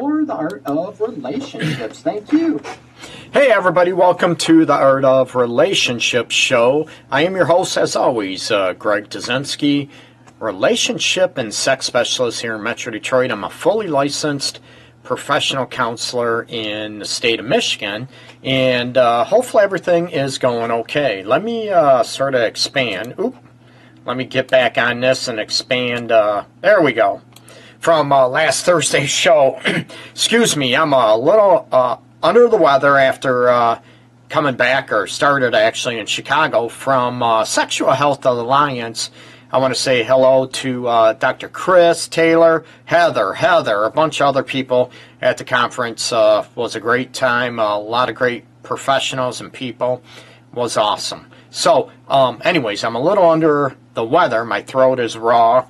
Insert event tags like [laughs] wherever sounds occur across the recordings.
or the art of relationships. Thank you. Hey, everybody, welcome to the Art of Relationships show. I am your host, as always, uh, Greg Dudzinski, relationship and sex specialist here in Metro Detroit. I'm a fully licensed professional counselor in the state of Michigan, and uh, hopefully everything is going okay. Let me uh, sort of expand. Oop. Let me get back on this and expand. Uh, there we go. From uh, last Thursday's show. [clears throat] Excuse me, I'm a little uh, under the weather after uh, coming back, or started actually in Chicago from uh, Sexual Health Alliance. I want to say hello to uh, Dr. Chris Taylor, Heather, Heather, a bunch of other people at the conference. Uh, was a great time. A lot of great professionals and people. Was awesome. So, um, anyways, I'm a little under the weather. My throat is raw.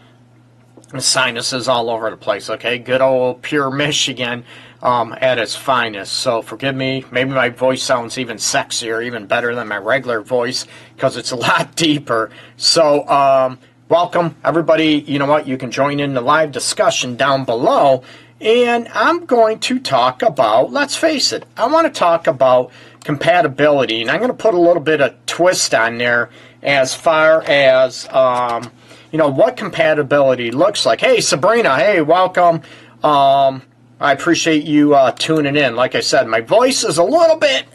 Sinuses all over the place. Okay, good old pure [laughs] Michigan um, at its finest. So forgive me. Maybe my voice sounds even sexier, even better than my regular voice because it's a [laughs] lot deeper. So um, welcome everybody. You know what? You can join in the live discussion down below. And I'm going to talk about, let's face it, I want to talk about compatibility. And I'm going to put a little bit of twist on there as far as, um, you know, what compatibility looks like. Hey, Sabrina, hey, welcome. Um, I appreciate you uh, tuning in. Like I said, my voice is a little bit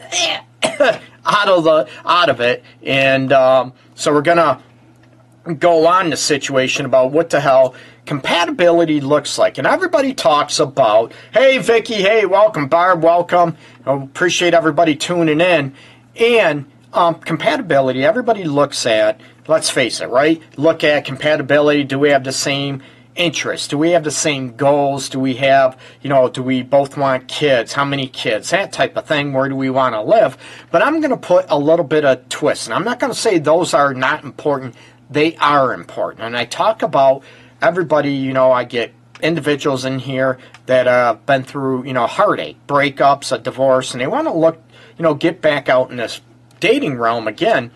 [coughs] out of the out of it, and um, so we're gonna go on the situation about what the hell compatibility looks like. And everybody talks about, hey Vicky, hey, welcome, Barb, welcome. I appreciate everybody tuning in. And um, compatibility, everybody looks at, let's face it, right? Look at compatibility. Do we have the same interests? Do we have the same goals? Do we have, you know, do we both want kids? How many kids? That type of thing. Where do we want to live? But I'm going to put a little bit of twist. And I'm not going to say those are not important. They are important. And I talk about everybody, you know, I get individuals in here that have been through, you know, heartache, breakups, a divorce, and they want to look, you know, get back out in this dating realm again.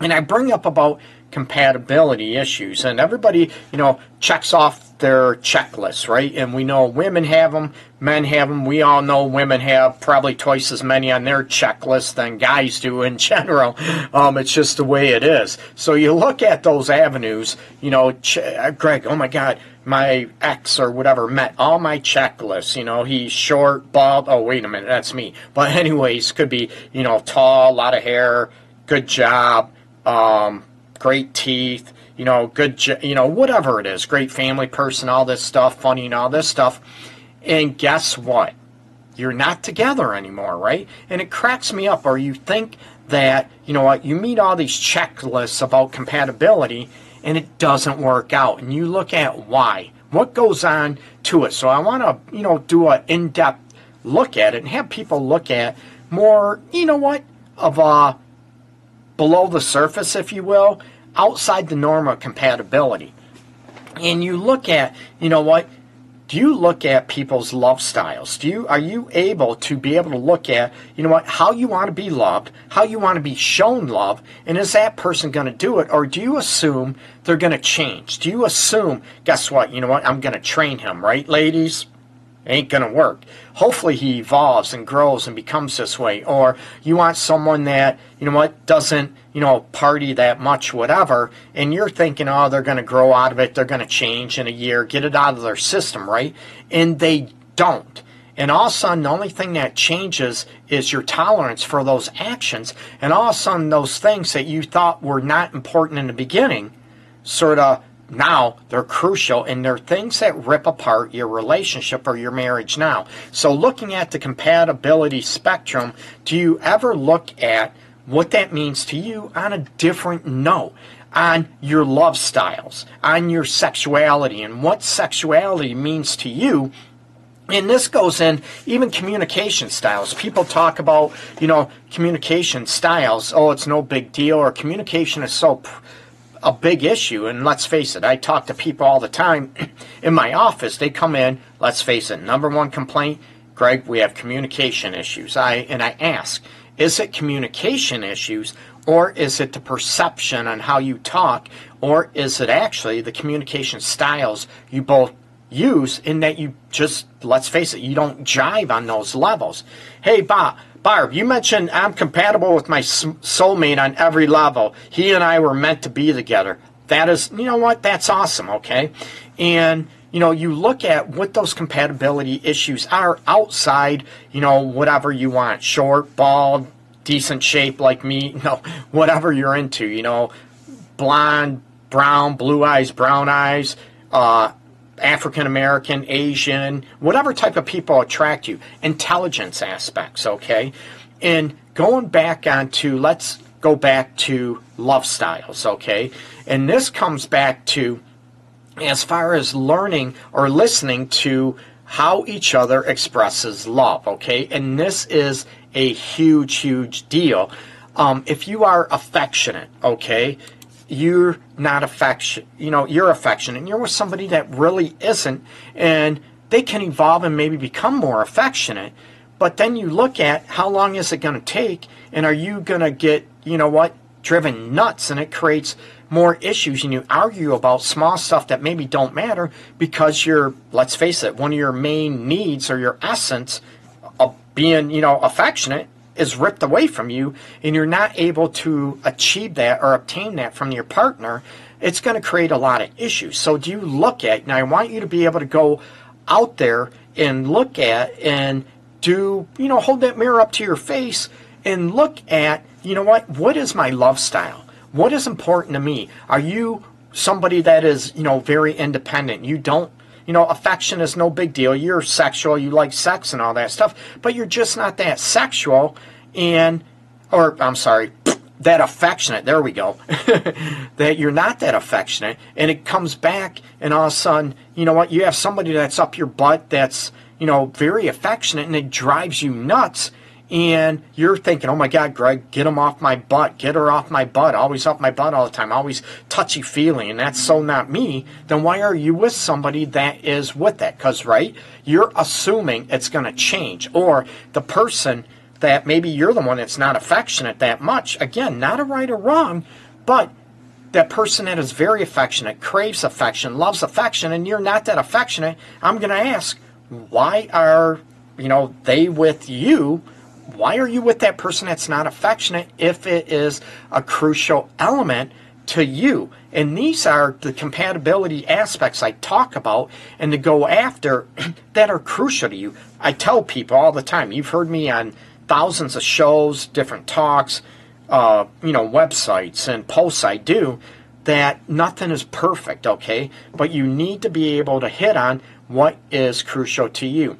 And I bring up about compatibility issues. And everybody, you know, checks off their checklists, right? And we know women have them, men have them. We all know women have probably twice as many on their checklist than guys do in [laughs] general. Um, it's just the way it is. So you look at those avenues, you know, ch- uh, Greg, oh my God, my ex or whatever met all my checklists. You know, he's short, bald. Oh, wait a minute, that's me. But, anyways, could be, you know, tall, a lot of hair, good job. Um, great teeth, you know, good, you know, whatever it is, great family person, all this stuff, funny and all this stuff. And guess what? You're not together anymore, right? And it cracks me up, or you think that, you know what, you meet all these checklists about compatibility and it doesn't work out. And you look at why. What goes on to it? So I want to, you know, do an in depth look at it and have people look at more, you know what, of a below the surface, if you will, outside the norm of compatibility. And you look at, you know what? Do you look at people's love styles? Do you are you able to be able to look at, you know what, how you want to be loved, how you want to be shown love, and is that person going to do it or do you assume they're going to change? Do you assume, guess what, you know what, I'm going to train him, right, ladies? Ain't to work. Hopefully he evolves and grows and becomes this way. Or you want someone that, you know what, doesn't, you know, party that much, whatever, and you're thinking, oh, they're to grow out of it, they're to change in a year, get it out of their system, right? And they don't. And all of a sudden, the only thing that changes is your tolerance for those actions. And all of a sudden, those things that you thought were not important in the beginning sort of now they're crucial and they're things that rip apart your relationship or your marriage now. So, looking at the compatibility spectrum, do you ever look at what that means to you on a different note? On your love styles, on your sexuality, and what sexuality means to you and this goes in even communication styles. People talk about, you know, communication styles. Oh, it's no big deal, or communication is so a big issue. And let's face it, I talk to people all the time [clears throat] in my office. They come in, let's face it, number one complaint, Greg, we have communication issues. I and I ask, is it communication issues or is it the perception on how you talk or is it actually the communication styles you both use in that you just let's face it, you don't jive on those levels. Hey, Bob. Barb, you mentioned I'm compatible with my soulmate on every level. He and I were meant to be together. That is, you know what? That's awesome, okay? And you know, you look at what those compatibility issues are outside, you know, whatever you want, short, bald, decent shape like me, [laughs] you know, whatever you're into, you know, blonde, brown, blue eyes, brown eyes, uh, African American, Asian, whatever type of people attract you, intelligence aspects, okay? And going back onto, let's go back to love styles, okay? And this comes back to as far as learning or listening to how each other expresses love, okay? And this is a huge, huge deal. Um, if you are affectionate, okay, you're not affection, you know, you're affectionate, and you're with somebody that really isn't, and they can evolve and maybe become more affectionate. But then you look at how long is it going to take, and are you going to get, you know what, driven nuts, and it creates more issues, and you argue about small stuff that maybe don't matter because you're, let's face it, one of your main needs or your essence of being, you know, affectionate is ripped away from you and you're not able to achieve that or obtain that from your partner, it's going to create a lot of issues. So do you look at, now I want you to be able to go out there and look at and do, you know, hold that mirror up to your face and look at, you know what, what is my love style? What is important to me? Are you somebody that is, you know, very independent? You don't you know, affection is no big deal. You're sexual, you like sex and all that stuff, but you're just not that sexual and, or I'm sorry, [sniffs] that affectionate. There we go. [laughs] that you're not that affectionate, and it comes back, and all of a sudden, you know what? You have somebody that's up your butt that's, you know, very affectionate, and it drives you nuts and you're thinking, oh my God, Greg, get him off my butt, get her off my butt, always off my butt all the time, always touchy feely, and that's so not me, then why are you with somebody that is with that? Because, right, you're assuming it's going to change. Or the person that maybe you're the one that's not affectionate that much, again, not a right or wrong, but that person that is very affectionate, craves affection, loves affection, and you're not that affectionate, I'm going to ask, why are, you know, they with you? Why are you with that person that's not affectionate if it is a crucial element to you? And these are the compatibility aspects I talk about and to go after [clears throat] that are crucial to you. I tell people all the time, you've heard me on thousands of shows, different talks, uh, you know, websites and posts I do, that nothing is perfect, okay? But you need to be able to hit on what is crucial to you.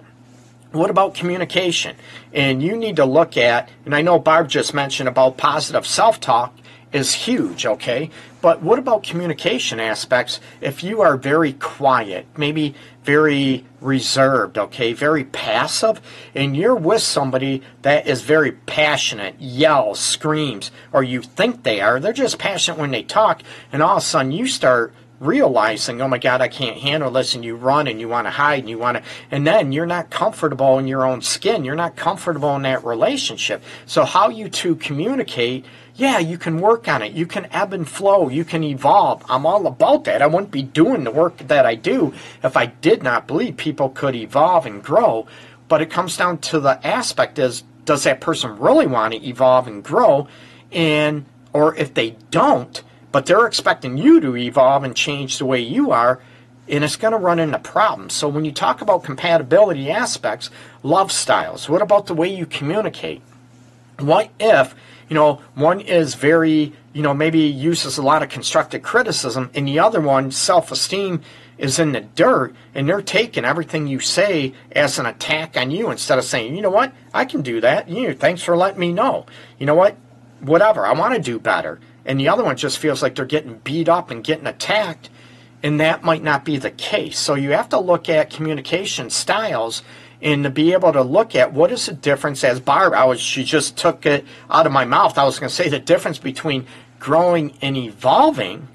What about communication? And you need to look at, and I know Barb just mentioned about positive self talk is huge, okay? But what about communication aspects if you are very quiet, maybe very reserved, okay, very passive, and you're with somebody that is very passionate, yells, screams, or you think they are, they're just passionate when they talk, and all of a sudden you start realizing, oh my God, I can't handle this, and you run and you want to hide and you want to, and then you're not comfortable in your own skin. You're not comfortable in that relationship. So, how you two communicate, yeah, you can work on it. You can ebb and flow. You can evolve. I'm all about that. I wouldn't be doing the work that I do if I did not believe people could evolve and grow. But it comes down to the aspect is, does that person really want to evolve and grow? And, or if they don't, but they're expecting you to evolve and change the way you are, and it's going to run into problems. So when you talk about compatibility aspects, love styles, what about the way you communicate? What if, you know, one is very, you know, maybe uses a lot of constructive criticism, and the other one, self esteem, is in the dirt, and they're taking everything you say as an attack on you instead of saying, you know what, I can do that. You know, thanks for letting me know. You know what, whatever, I want to do better and the other one just feels like they're getting beat up and getting attacked, and that might not be the case. So you have to look at communication styles and to be able to look at what is the difference as Barb, I was she just took it out of my mouth. I was going to say the difference between growing and evolving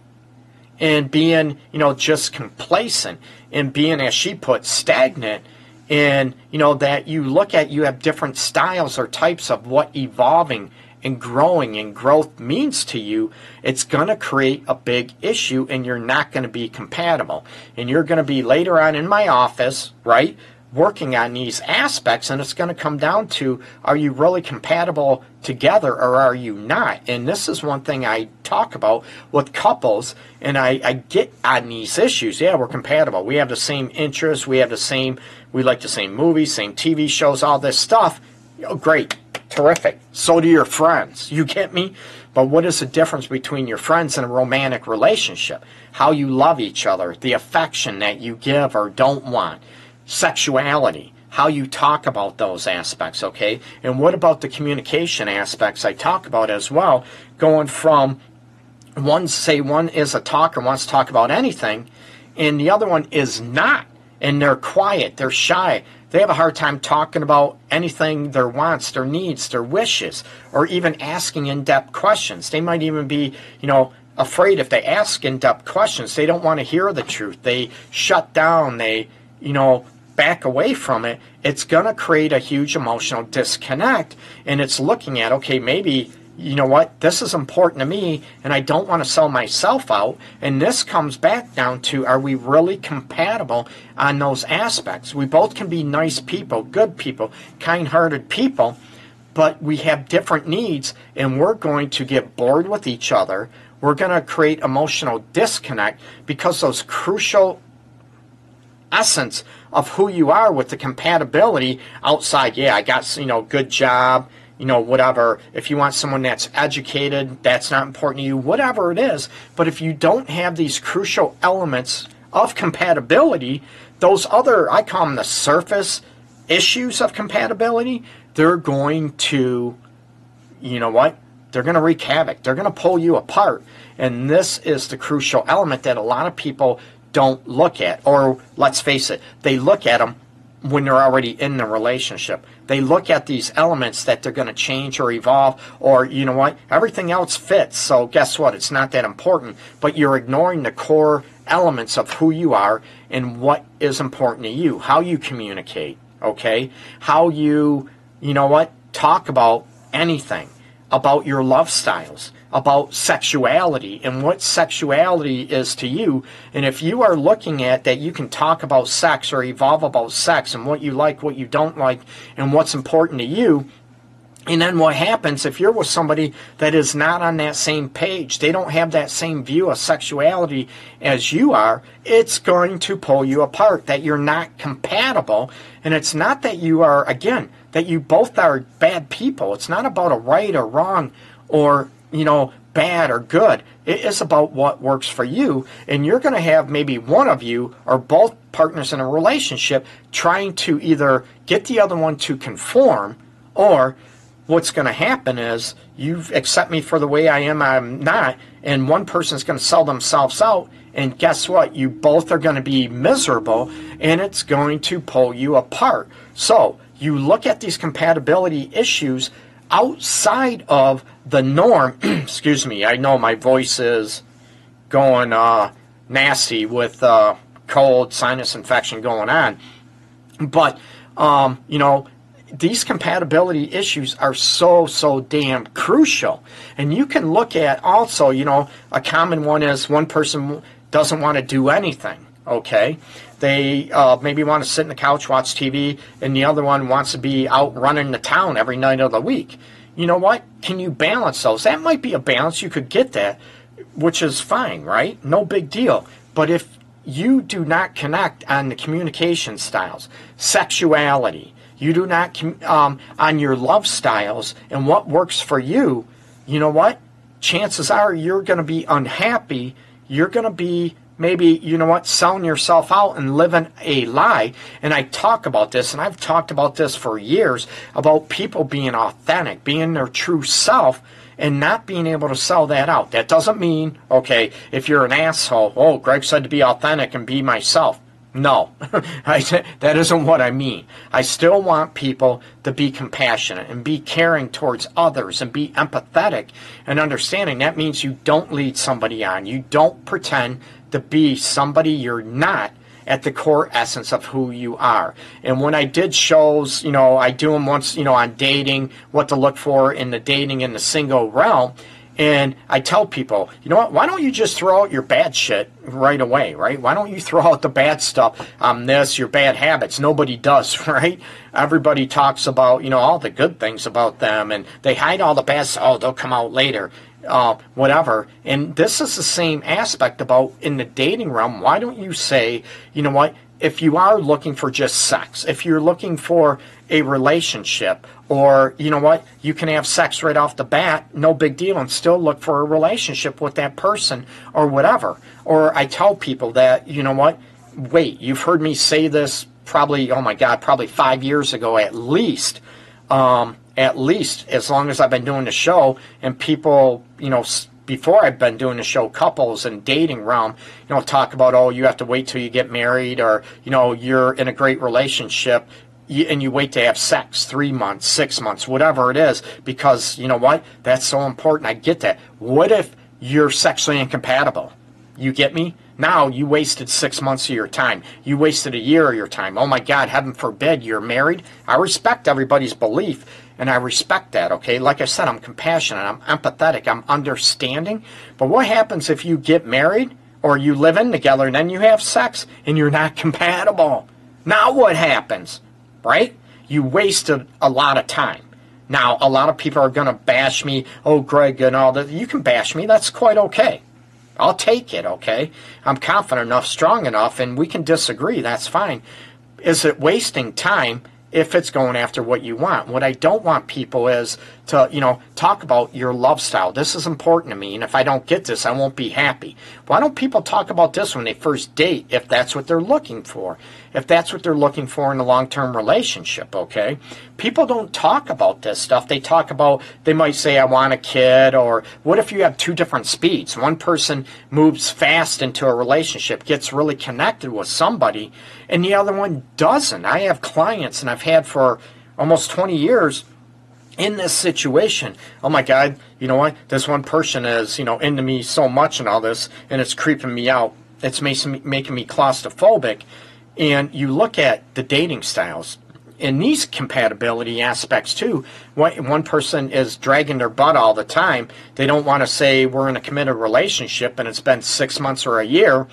and being, you know, just complacent and being, as she put, stagnant. And, you know, that you look at, you have different styles or types of what evolving and growing and growth means to you, it's going to create a big issue and you're not going to be compatible. And you're going to be later on in my office, right? Working on these aspects, and it's going to come down to are you really compatible together or are you not? And this is one thing I talk about with couples, and I, I get on these issues. Yeah, we're compatible. We have the same interests, we have the same, we like the same movies, same TV shows, all this stuff. Oh, great terrific. So do your friends. You get me? But what is the difference between your friends and a romantic relationship? How you love each other, the affection that you give or don't want, sexuality, how you talk about those aspects, okay? And what about the communication aspects I talk about as well, going from one, say one is a talker, wants to talk about anything, and the other one is not. And they're quiet, they're shy, they have a hard time talking about anything their wants, their needs, their wishes, or even asking in depth questions. They might even be, you know, afraid if they ask in depth questions, they don't want to hear the truth. They shut down, they, you know, back away from it. It's going to create a huge emotional disconnect. And it's looking at, okay, maybe you know what, this is important to me and I don't want to sell myself out. And this comes back down to are we really compatible on those aspects? We both can be nice people, good people, kind hearted people, but we have different needs and we're going to get bored with each other. We're going to create emotional disconnect because those crucial essence of who you are with the compatibility outside. Yeah, I got, you know, good job you know, whatever. If you want someone that's educated, that's not important to you, whatever it is. But if you don't have these crucial elements of compatibility, those other, I call them the surface issues of compatibility, they're going to, you know what? They're going to wreak havoc. They're going to pull you apart. And this is the crucial element that a lot of people don't look at. Or let's face it, they look at them when they're already in the relationship. They look at these elements that they're going to change or evolve, or you know what, everything else fits. So guess what? It's not that important, but you're ignoring the core elements of who you are and what is important to you, how you communicate, okay? How you, you know what, talk about anything, about your love styles about sexuality and what sexuality is to you. And if you are looking at that, you can talk about sex or evolve about sex and what you like, what you don't like, and what's important to you. And then what happens if you're with somebody that is not on that same page, they don't have that same view of sexuality as you are, it's going to pull you apart, that you're not compatible. And it's not that you are, again, that you both are bad people. It's not about a right or wrong or you know, bad or good. It is about what works for you. And you're going to have maybe one of you or both partners in a relationship trying to either get the other one to conform or what's going to happen is you accept me for the way I am, I'm not, and one person's going to sell themselves out. And guess what? You both are going to be miserable and it's going to pull you apart. So you look at these compatibility issues outside of the norm. [clears throat] excuse me, I know my voice is going uh, nasty with uh, cold sinus infection going on, but um, you know these compatibility issues are so so damn crucial and you can look at also you know a common one is one person doesn't want to do anything okay they uh, maybe want to sit in the couch watch tv and the other one wants to be out running the town every night of the week you know what? Can you balance those? That might be a balance. You could get that, which is fine, right? No big deal. But if you do not connect on the communication styles, sexuality, you do not um, on your love styles and what works for you, you know what? Chances are you're going to be unhappy. You're going to be maybe, you know what, selling yourself out and living a lie. And I talk about this, and I've talked about this for years about people being authentic, being their true self, and not being able to sell that out. That doesn't mean, okay, if you're an asshole, oh, Greg said to be authentic and be myself. No, [laughs] that isn't what I mean. I still want people to be compassionate and be caring towards others and be empathetic and understanding. That means you don't lead somebody on. You don't pretend to be somebody you're not at the core essence of who you are. And when I did shows, you know, I do them once, you know, on dating, what to look for in the dating in the single realm. And I tell people, you know what? Why don't you just throw out your bad shit right away, right? Why don't you [laughs] throw out the bad stuff, on this, your bad habits? Nobody does, [laughs] right? Everybody talks about, you know, all the good things about them, and they hide all the bad. Oh, they'll come out later, uh, whatever. And this is the same aspect about in the dating realm. Why don't you say, you know what? If you are looking for just sex, if you're looking for a relationship, or you know what, you can have sex right off the bat, no big deal, and still look for a relationship with that person or whatever. Or I tell people that, you know what, wait, you've heard me say this probably, oh my God, probably five years ago at least. Um, at least as long as I've been doing the show, and people, you know, before I've been doing the show, couples and dating realm, you know, talk about, oh, you have to wait till you get married, or, you know, you're in a great relationship and you wait to have sex three months, six months, whatever it is, because you know what? That's so important. I get that. What if you're sexually incompatible? You get me? Now you wasted six months of your time. You wasted a year of your time. Oh my God, heaven forbid you're married. I respect everybody's belief and I respect that, okay? Like I said, I'm compassionate, I'm empathetic, I'm understanding. But what happens if you get married or you live in together and then you have sex and you're not [laughs] compatible? Now what happens? right? You wasted a lot of time. Now, a lot of people are going to bash me, oh, Greg, and all that. You can bash me. That's quite okay. I'll take it, okay? I'm confident enough, strong enough, and we can disagree. That's fine. Is it wasting time? If it's going after what you want. What I don't want people is to, you know, talk about your love style. This is important to me, and if I don't get this, I won't be happy. Why don't people talk about this when they first date if that's what they're looking for? If that's what they're looking for in a long term relationship, okay? People don't talk about this stuff. They talk about, they might say, I want a kid, or what if you have two different speeds? One person moves fast into a relationship, gets really connected with somebody, and the other one doesn't. I have clients, and I've had for almost 20 years in this situation. Oh my God, you know what? This one person is, you know, into me so much and all this, and it's creeping me out. It's making me, claustrophobic. And you look at the dating styles in these compatibility aspects too. One person is dragging their butt all the time. They don't want to say we're in a committed relationship and it's been six months or a year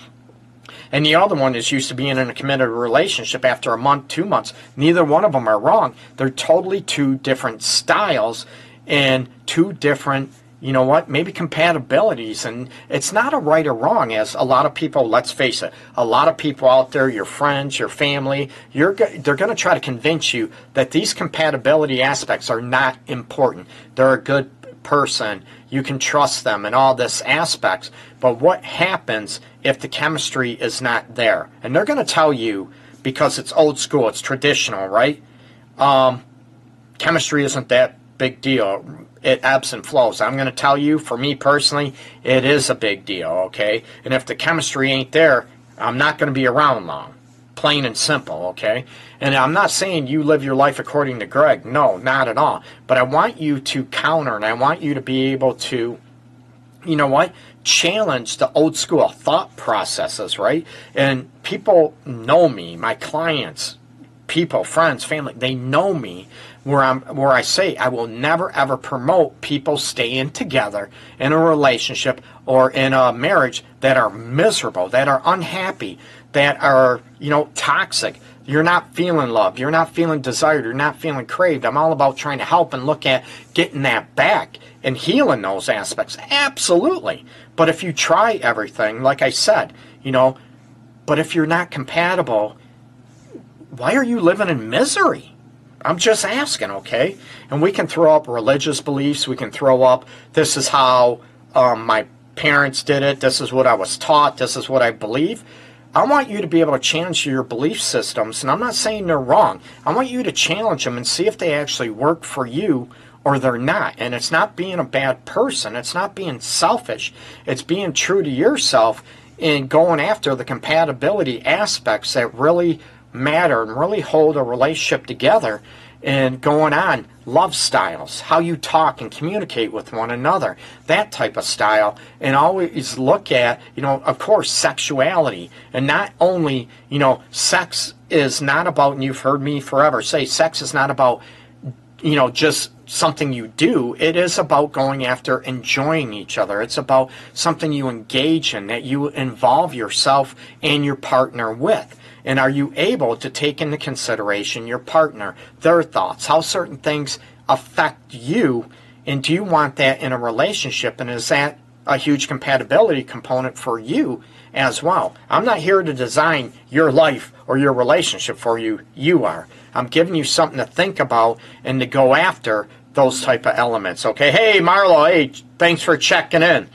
and the other one is used to being in a committed relationship after a month, two months. Neither one of them are wrong. They're totally two different styles and two different, you know what, maybe compatibilities. And it's not a right or wrong, as a lot of people, let's face it, a lot of people out there, your friends, your family, you're, they're going to try to convince you that these compatibility aspects are not important. They're a good person, you can trust them, and all this aspects. But what happens if the chemistry is not there? And they're going to tell you because it's old school, it's traditional, right? Um, chemistry isn't that big deal. It ebbs and flows. I'm going to tell you, for me personally, it is a big deal, okay? And if the chemistry ain't there, I'm not going to be around long plain and simple, okay? And I'm not saying you live your life according to Greg. No, not at all. But I want you to counter and I want you to be able to, you know what? Challenge the old school thought processes, right? And people know me, my clients, people, friends, family, they know me where I'm where I say I will never ever promote people staying together in a relationship or in a marriage that are miserable, that are unhappy, that are, you know, toxic. You're not feeling loved. You're not feeling desired. You're not feeling craved. I'm all about trying to help and look at getting that back and healing those aspects. Absolutely. But if you try everything, like I said, you know, but if you're not compatible, why are you living in misery? I'm just asking, okay? And we can throw up religious beliefs. We can throw up this is how um, my parents did it. This is what I was taught. This is what I believe. I want you to be able to challenge your belief systems, and I'm not saying they're wrong. I want you to challenge them and see if they actually work for you or they're not. And it's not being a bad person, it's not being selfish, it's being true to yourself and going after the compatibility aspects that really matter and really hold a relationship together. And going on love styles, how you talk and communicate with one another, that type of style, and always look at, you know, of course, sexuality. And not only, you know, sex is not about, and you've heard me forever say, sex is not about, you know, just something you do. It is about going after enjoying each other. It's about something you engage in, that you involve yourself and your partner with. And are you able to take into consideration your partner, their thoughts, how certain things affect you? And do you want that in a relationship? And is that a huge compatibility component for you as well? I'm not here to design your life or your relationship for you. You are. I'm giving you something to think about and to go after those type of elements. Okay. Hey, Marlo. Hey, thanks for checking in.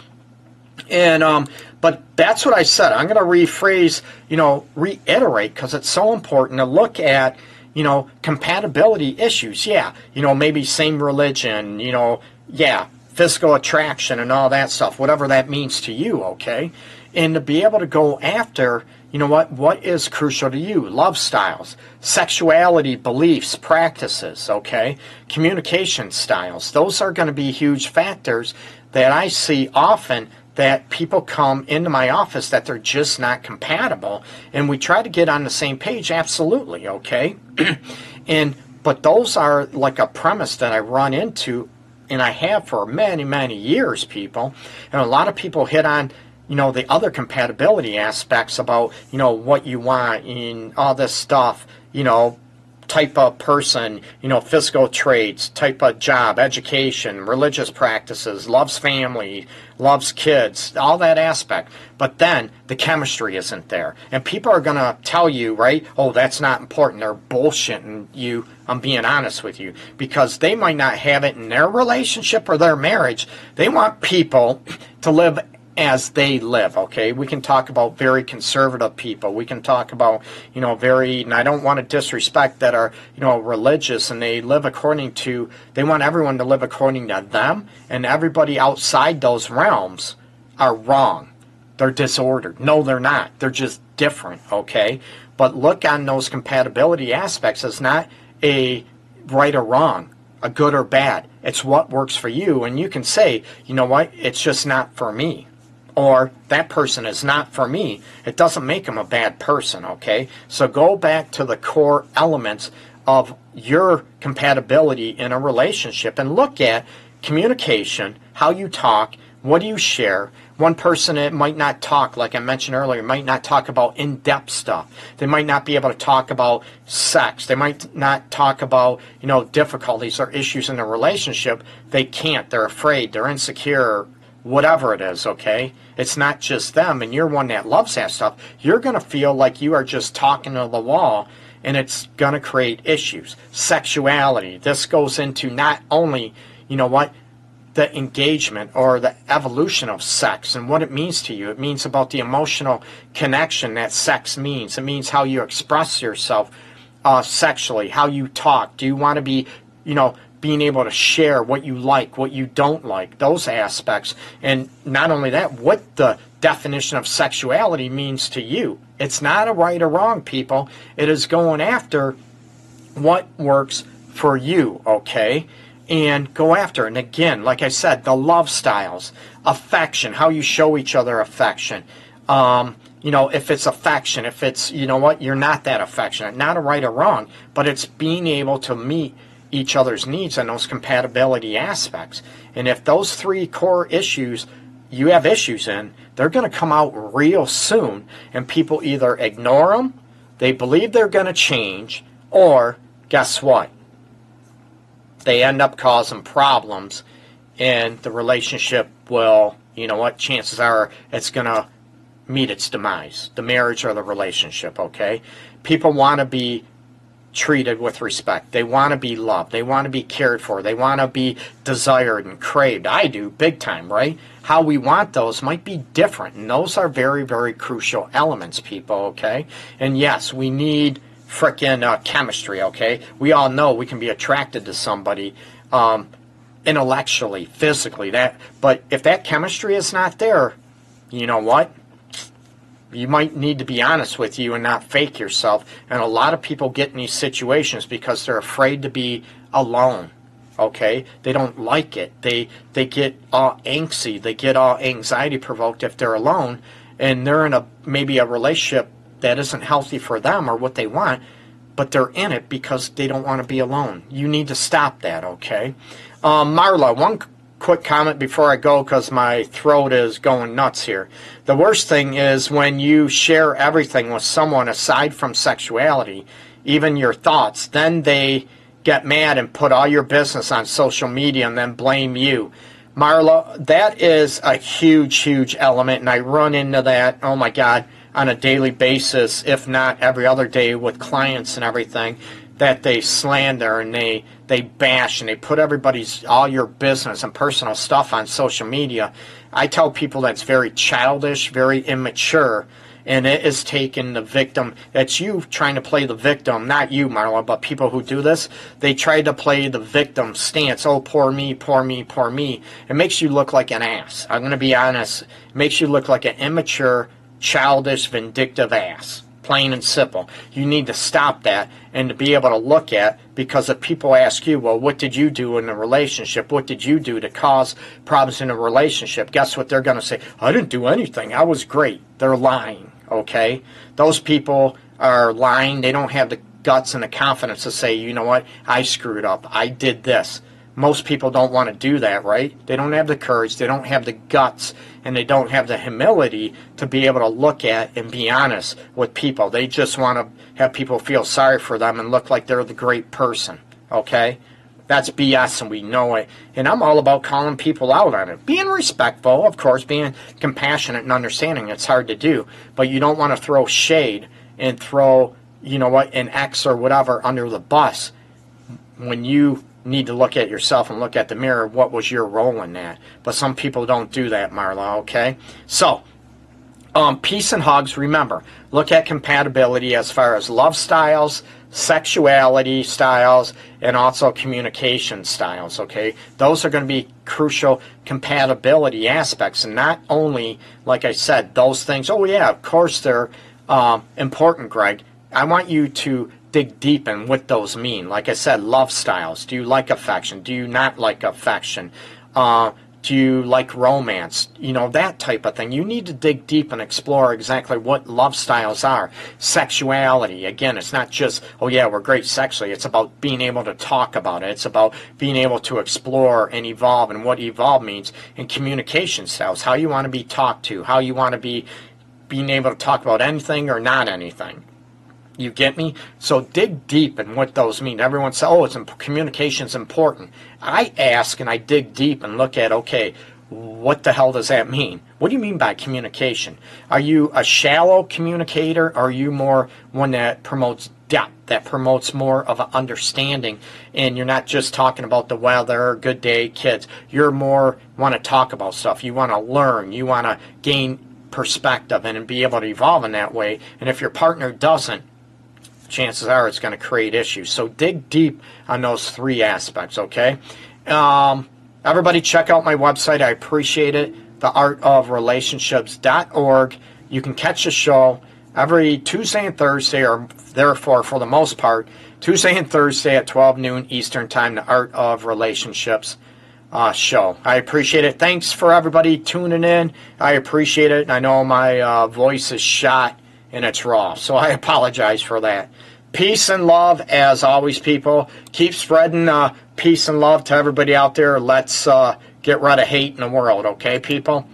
And um, but that's what I said. I'm going to rephrase, you know, reiterate because it's so important to look at, you know, compatibility issues. Yeah, you know, maybe same religion, you know, yeah, physical attraction and all that stuff, whatever that means to you, okay? And to be able to go after, you know what, what is crucial to you? Love styles, sexuality, beliefs, practices, okay? Communication styles. Those are going to be huge factors that I see often that people come into my office that they're just not compatible and we try to get on the same page absolutely okay? [clears throat] And but those are like a premise that i run into and i have for many many years people. And a lot of people hit on you know the other compatibility aspects about you know what you want and all this stuff you know type of person, you know, physical traits, type of job, education, religious practices, loves family, loves kids, all that aspect. But then the chemistry isn't there. And people are going to tell you, right, oh, that's not important. They're bullshitting you. I'm being honest with you. Because they might not have it in their relationship or their marriage. They want people to live as they live, okay? We can talk about very conservative people. We can talk about, you know, very, and I don't want to disrespect that are, you know, religious and they live according to, they want everyone to live according to them, and everybody outside those realms are wrong. They're disordered. No, they're not. They're just different, okay? But look on those compatibility aspects as not a right or wrong, a good or bad. It's what works for you, and you can say, you know what, it's just not for me or that person is not for me, it doesn't make them a bad person, okay? So go back to the core elements of your compatibility in a relationship and look at communication, how you talk, what do you share. One person it might not talk, like I mentioned earlier, might not talk about in-depth stuff. They might not be able to talk about sex. They might not talk about, you know, difficulties or issues in a relationship. They can't. They're afraid. They're insecure whatever it is, okay? It's not just them, and you're one that loves that stuff. You're going to feel like you are just talking to the wall, and it's going to create issues. Sexuality. This goes into not only, you know what, the engagement or the evolution of sex and what it means to you. It means about the emotional connection that sex means. It means how you express yourself uh, sexually, how you talk. Do you want to be, you know, being able to share what you like, what you don't like, those aspects. And not only that, what the definition of sexuality means to you. It's not a right or wrong, people. It is going after what works for you, okay? And go after. And again, like I said, the love styles, affection, how you show each other affection. Um, you know, if it's affection, if it's, you know what, you're not that affectionate, not a right or wrong, but it's being able to meet each other's needs and those compatibility aspects. And if those three core issues you have issues in, they're going to come out real soon, and people either ignore them, they believe they're going to change, or guess what? They end up causing problems, and the relationship will, you know what, chances are it's going to meet its demise, the marriage or the relationship, okay? People want to be treated with respect. They want to be loved. They want to be cared for. They want to be desired and craved. I do, big time, right? How we want those might be different. And those are very, very crucial elements, people, okay? And yes, we need frickin' uh, chemistry, okay? We all know we can be attracted to somebody um, intellectually, physically. That, But if that chemistry is not there, you know what? You might need to be honest with you and not fake yourself. And a lot of people get in these situations because they're afraid to be alone. Okay, they don't like it. They they get all angsty. They get all anxiety provoked if they're alone, and they're in a maybe a relationship that isn't healthy for them or what they want, but they're in it because they don't want to be alone. You need to stop that. Okay, um, Marla, one quick comment before I go because my throat is going nuts here. The worst thing is when you share everything with someone aside from sexuality, even your thoughts, then they get mad and put all your business on social media and then blame you. Marla, that is a huge, huge element, and I run into that, oh my God, on a daily basis, if not every other day, with clients and everything, that they slander and they, they bash and they put everybody's, all your business and personal stuff on social media. I tell people that's very childish, very immature and it is taking the victim. It's you trying to play the victim, not you, Marla, but people who do this. They try to play the victim stance. Oh, poor me, poor me, poor me. It makes you look like an ass. I'm going to be honest. It makes you look like an immature, childish, vindictive ass. Plain and simple. You need to stop that and to be able to look at because if people ask you, well, what did you do in the relationship? What did you do to cause problems in a relationship? Guess what they're going to say? I didn't do anything. I was great. They're lying okay? Those people are lying. They don't have the guts and the confidence to say, you know what, I screwed up. I did this. Most people don't want to do that, right? They don't have the courage, they don't have the guts, and they don't have the humility to be able to look at and be honest with people. They just want to have people feel sorry for them and look like they're the great person, okay? That's BS and we know it. And I'm all about calling people out on it. Being respectful, of course, being compassionate and understanding. It's hard to do. But you don't want to throw shade and throw, you know what, an X or whatever under the bus when you need to look at yourself and look at the mirror. What was your role in that? But some people don't do that, Marla, okay? So, um, peace and hugs, remember, look at compatibility as far as love styles, sexuality styles, and also communication styles, okay? Those are going to be crucial compatibility aspects. And not only, like I said, those things, oh, yeah, of course they're um, important, Greg. I want you to dig deep in what those mean. Like I said, love styles. Do you like affection? Do you not like affection? Uh, do you like romance? You know, that type of thing. You need to dig deep and explore exactly what love styles are. Sexuality, again, it's not just, oh yeah, we're great sexually. It's about being able to talk about it. It's about being able to explore and evolve and what evolve means. And communication styles, how you want to be talked to, how you want to be being able to talk about anything or not anything. You get me? So dig deep in what those mean. Everyone says, "Oh, it's communication's important." I ask and I dig deep and look at, okay, what the hell does that mean? What do you mean by communication? Are you a shallow communicator? Or are you more one that promotes depth, that promotes more of an understanding? And you're not just talking about the weather, good day, kids. You're more want to talk about stuff. You want to learn. You want to gain perspective and be able to evolve in that way. And if your partner doesn't, chances are it's going to create issues. So dig deep on those three aspects, okay? Um, everybody check out my website. I appreciate it. Theartofrelationships.org. You can catch the show every Tuesday and Thursday, or therefore, for the most part, Tuesday and Thursday at 12 noon Eastern Time, the Art of Relationships uh, show. I appreciate it. Thanks for everybody tuning in. I appreciate it. I know my uh, voice is shot and it's raw. So I apologize for that. Peace and love, as always, people. Keep spreading uh, peace and love to everybody out there. Let's uh, get rid of hate in the world, okay, people?